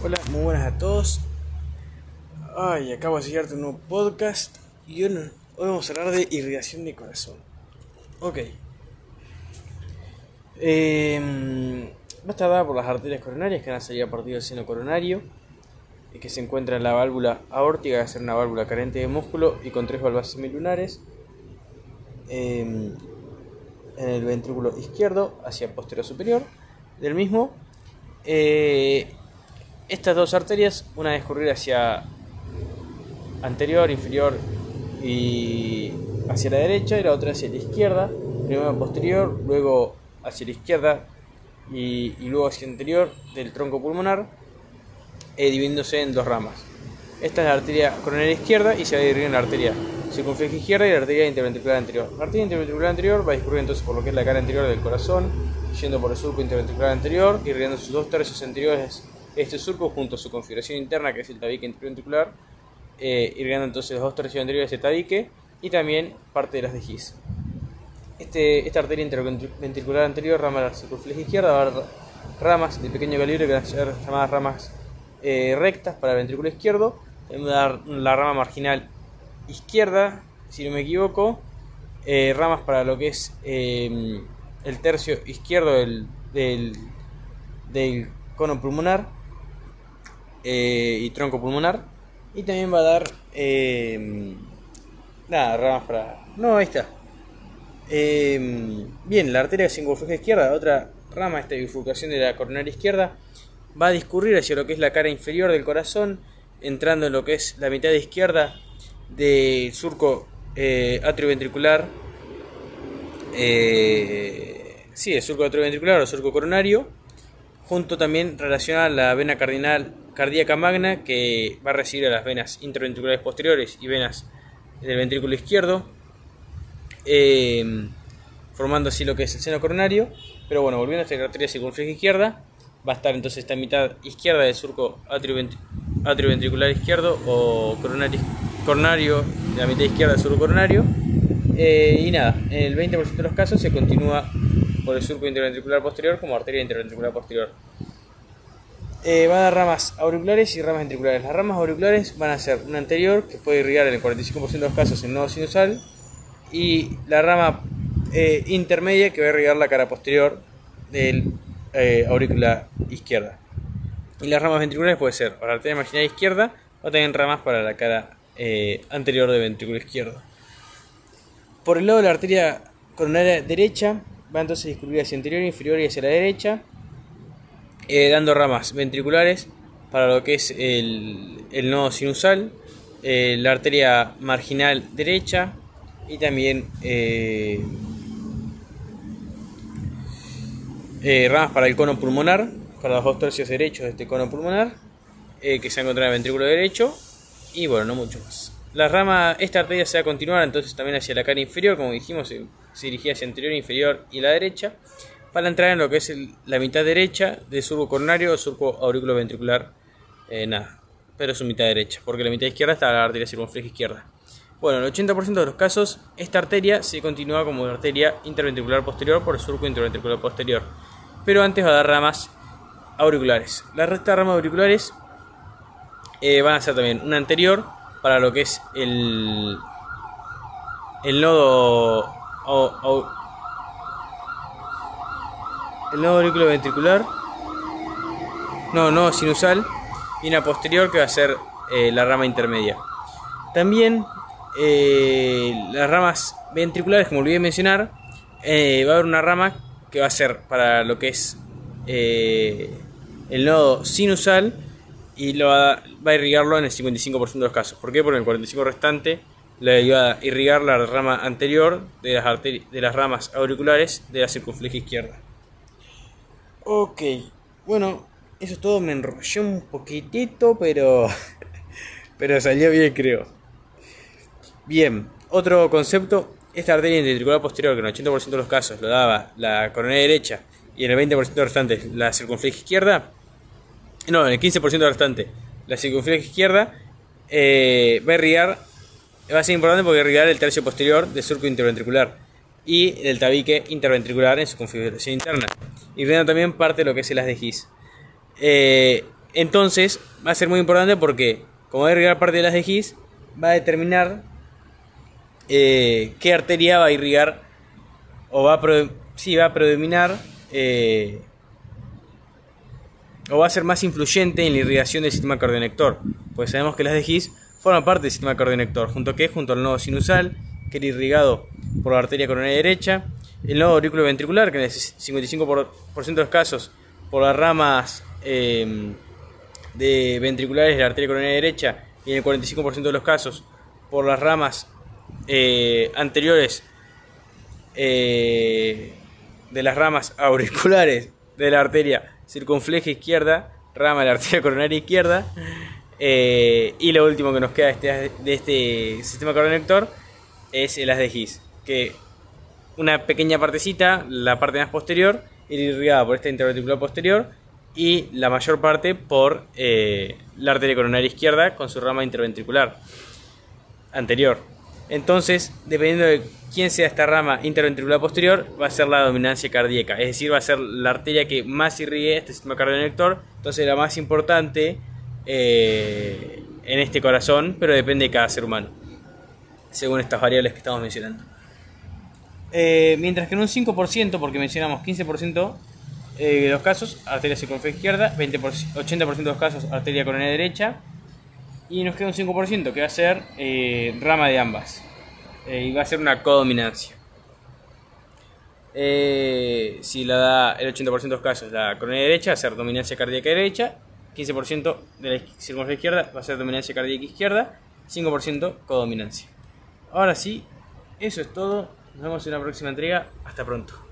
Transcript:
Hola, muy buenas a todos. Ay, acabo de seguirte un nuevo podcast y hoy, vamos a hablar de irrigación de corazón. Ok. Eh, va a estar dada por las arterias coronarias que van a salir a partir del seno coronario y que se encuentra en la válvula aórtica, que va a ser una válvula carente de músculo y con tres válvulas semilunares. Eh, en el ventrículo izquierdo hacia posterior superior del mismo. Eh, estas dos arterias, una discurrir hacia anterior, inferior y hacia la derecha y la otra hacia la izquierda, primero posterior, luego hacia la izquierda y, y luego hacia anterior del tronco pulmonar, eh, dividiéndose en dos ramas. Esta es la arteria coronaria izquierda y se va a dividir en la arteria circunfleja izquierda y la arteria interventricular anterior. La arteria interventricular anterior va a discurrir entonces por lo que es la cara anterior del corazón, yendo por el surco interventricular anterior, irrigando sus dos tercios anteriores este surco junto a su configuración interna, que es el tabique interventricular, eh, irrigando entonces los dos tercios anteriores de este tabique y también parte de las de Gis. Este, esta arteria interventricular anterior, rama de la circunfleja izquierda, va a haber ramas de pequeño calibre que van a ser llamadas ramas eh, rectas para el ventrículo izquierdo, la, la rama marginal izquierda, si no me equivoco, eh, ramas para lo que es eh, el tercio izquierdo del, del, del cono pulmonar eh, y tronco pulmonar. Y también va a dar. Eh, nada, ramas para. No, ahí está. Eh, bien, la arteria circunfleja izquierda, otra rama, esta bifurcación de la coronaria izquierda, va a discurrir hacia lo que es la cara inferior del corazón, entrando en lo que es la mitad izquierda del surco atrioventricular. Eh, sí, el surco atrioventricular o surco coronario, junto también relacionada a la vena cardinal cardíaca magna que va a recibir a las venas interventriculares posteriores y venas del ventrículo izquierdo, eh, formando así lo que es el seno coronario. Pero bueno, volviendo a esta arteria circunfleja izquierda, va a estar entonces esta mitad izquierda del surco atrioventricular izquierdo o coronario, coronario, la mitad izquierda del surco coronario. Eh, y nada, en el 20% de los casos se continúa por el surco interventricular posterior como arteria interventricular posterior. Eh, va a dar ramas auriculares y ramas ventriculares. Las ramas auriculares van a ser una anterior que puede irrigar en el 45% de los casos en nodo sinusal y la rama eh, intermedia que va a irrigar la cara posterior del eh, izquierda. Y las ramas ventriculares puede ser la arteria marginal izquierda o también ramas para la cara eh, anterior del ventrículo izquierdo. Por el lado de la arteria coronaria derecha va entonces a discurrir hacia anterior, inferior y hacia la derecha, eh, dando ramas ventriculares para lo que es el, el nodo sinusal, eh, la arteria marginal derecha y también eh, ramas para el cono pulmonar, para los dos tercios derechos de este cono pulmonar, que se encuentra en el ventrículo derecho, y bueno, no mucho más. La rama, esta arteria se va a continuar entonces también hacia la cara inferior, como dijimos, se, dirigía hacia anterior, inferior y la derecha, para entrar en lo que es la mitad derecha del surco coronario o surco auriculoventricular, eh, nada, pero su mitad derecha, porque la mitad izquierda está la arteria circunfleja izquierda. Bueno, en el 80% de los casos, esta arteria se continúa como arteria interventricular posterior por el surco interventricular posterior, pero antes va a dar ramas auriculares. Las restas ramas auriculares eh, van a ser también una anterior para lo que es el, el nodo au, el nodo auriculo ventricular no, no sinusal y una posterior que va a ser eh, la rama intermedia también eh, las ramas ventriculares como olvidé mencionar eh, va a haber una rama que va a ser para lo que es el nodo sinusal y lo va, va, a irrigarlo en el 55% de los casos. ¿Por qué? Porque en el 45% restante le va a irrigar la rama anterior de las, de las ramas auriculares de la circunfleja izquierda. Ok, bueno, eso es todo. Me enrollé un poquitito, pero, pero salió bien, creo. Bien, otro concepto. Esta arteria interventricular posterior, que en el 80% de los casos lo daba la coronaria derecha y en el 20% restante la circunfleja izquierda, no, en el 15% restante, la circunfleja izquierda eh, va a irrigar, va a ser importante porque irrigar el tercio posterior del surco interventricular y el tabique interventricular en su configuración interna, irrigando también parte de lo que es el as. Eh, entonces va a ser muy importante porque, como va a irrigar parte de las de va a determinar eh, qué arteria va a irrigar o va a, va predominar eh, o va a ser más influyente en la irrigación del sistema cardionector. Pues sabemos que las de forman parte del sistema cardionector, junto a qué? Junto al nodo sinusal, que era irrigado por la arteria coronaria derecha, el nodo aurículo ventricular, que en el 55% de los casos por las ramas em, de ventriculares de la arteria coronaria derecha y en el 45% de los casos por las ramas eh, anteriores eh, de las ramas auriculares de la arteria circunfleja izquierda, rama de la arteria coronaria izquierda. Eh, y lo último que nos queda este, de este sistema coronector es el as de Gis, que una pequeña partecita, la parte más posterior, irrigada por esta interventricular posterior y la mayor parte por eh, la arteria coronaria izquierda con su rama interventricular anterior. Entonces, dependiendo de quién sea esta rama interventricular posterior, va a ser la dominancia cardíaca, es decir, va a ser la arteria que más irrigue este sistema cardionector, entonces la más importante eh, en este corazón, pero depende de cada ser humano, según estas variables que estamos mencionando. Eh, mientras que en un 5%, porque mencionamos 15% eh, de los casos, arteria circunfleja izquierda, 20 80% de los casos, arteria coronaria derecha, y nos queda un 5% que va a ser rama de ambas, y va a ser una codominancia. si la da el 80% de los casos la coronaria derecha, va a ser dominancia cardíaca derecha, 15% de la circunfleja izquierda va a ser dominancia cardíaca izquierda, 5% codominancia. Ahora sí, eso es todo. Nos vemos en la próxima entrega. Hasta pronto.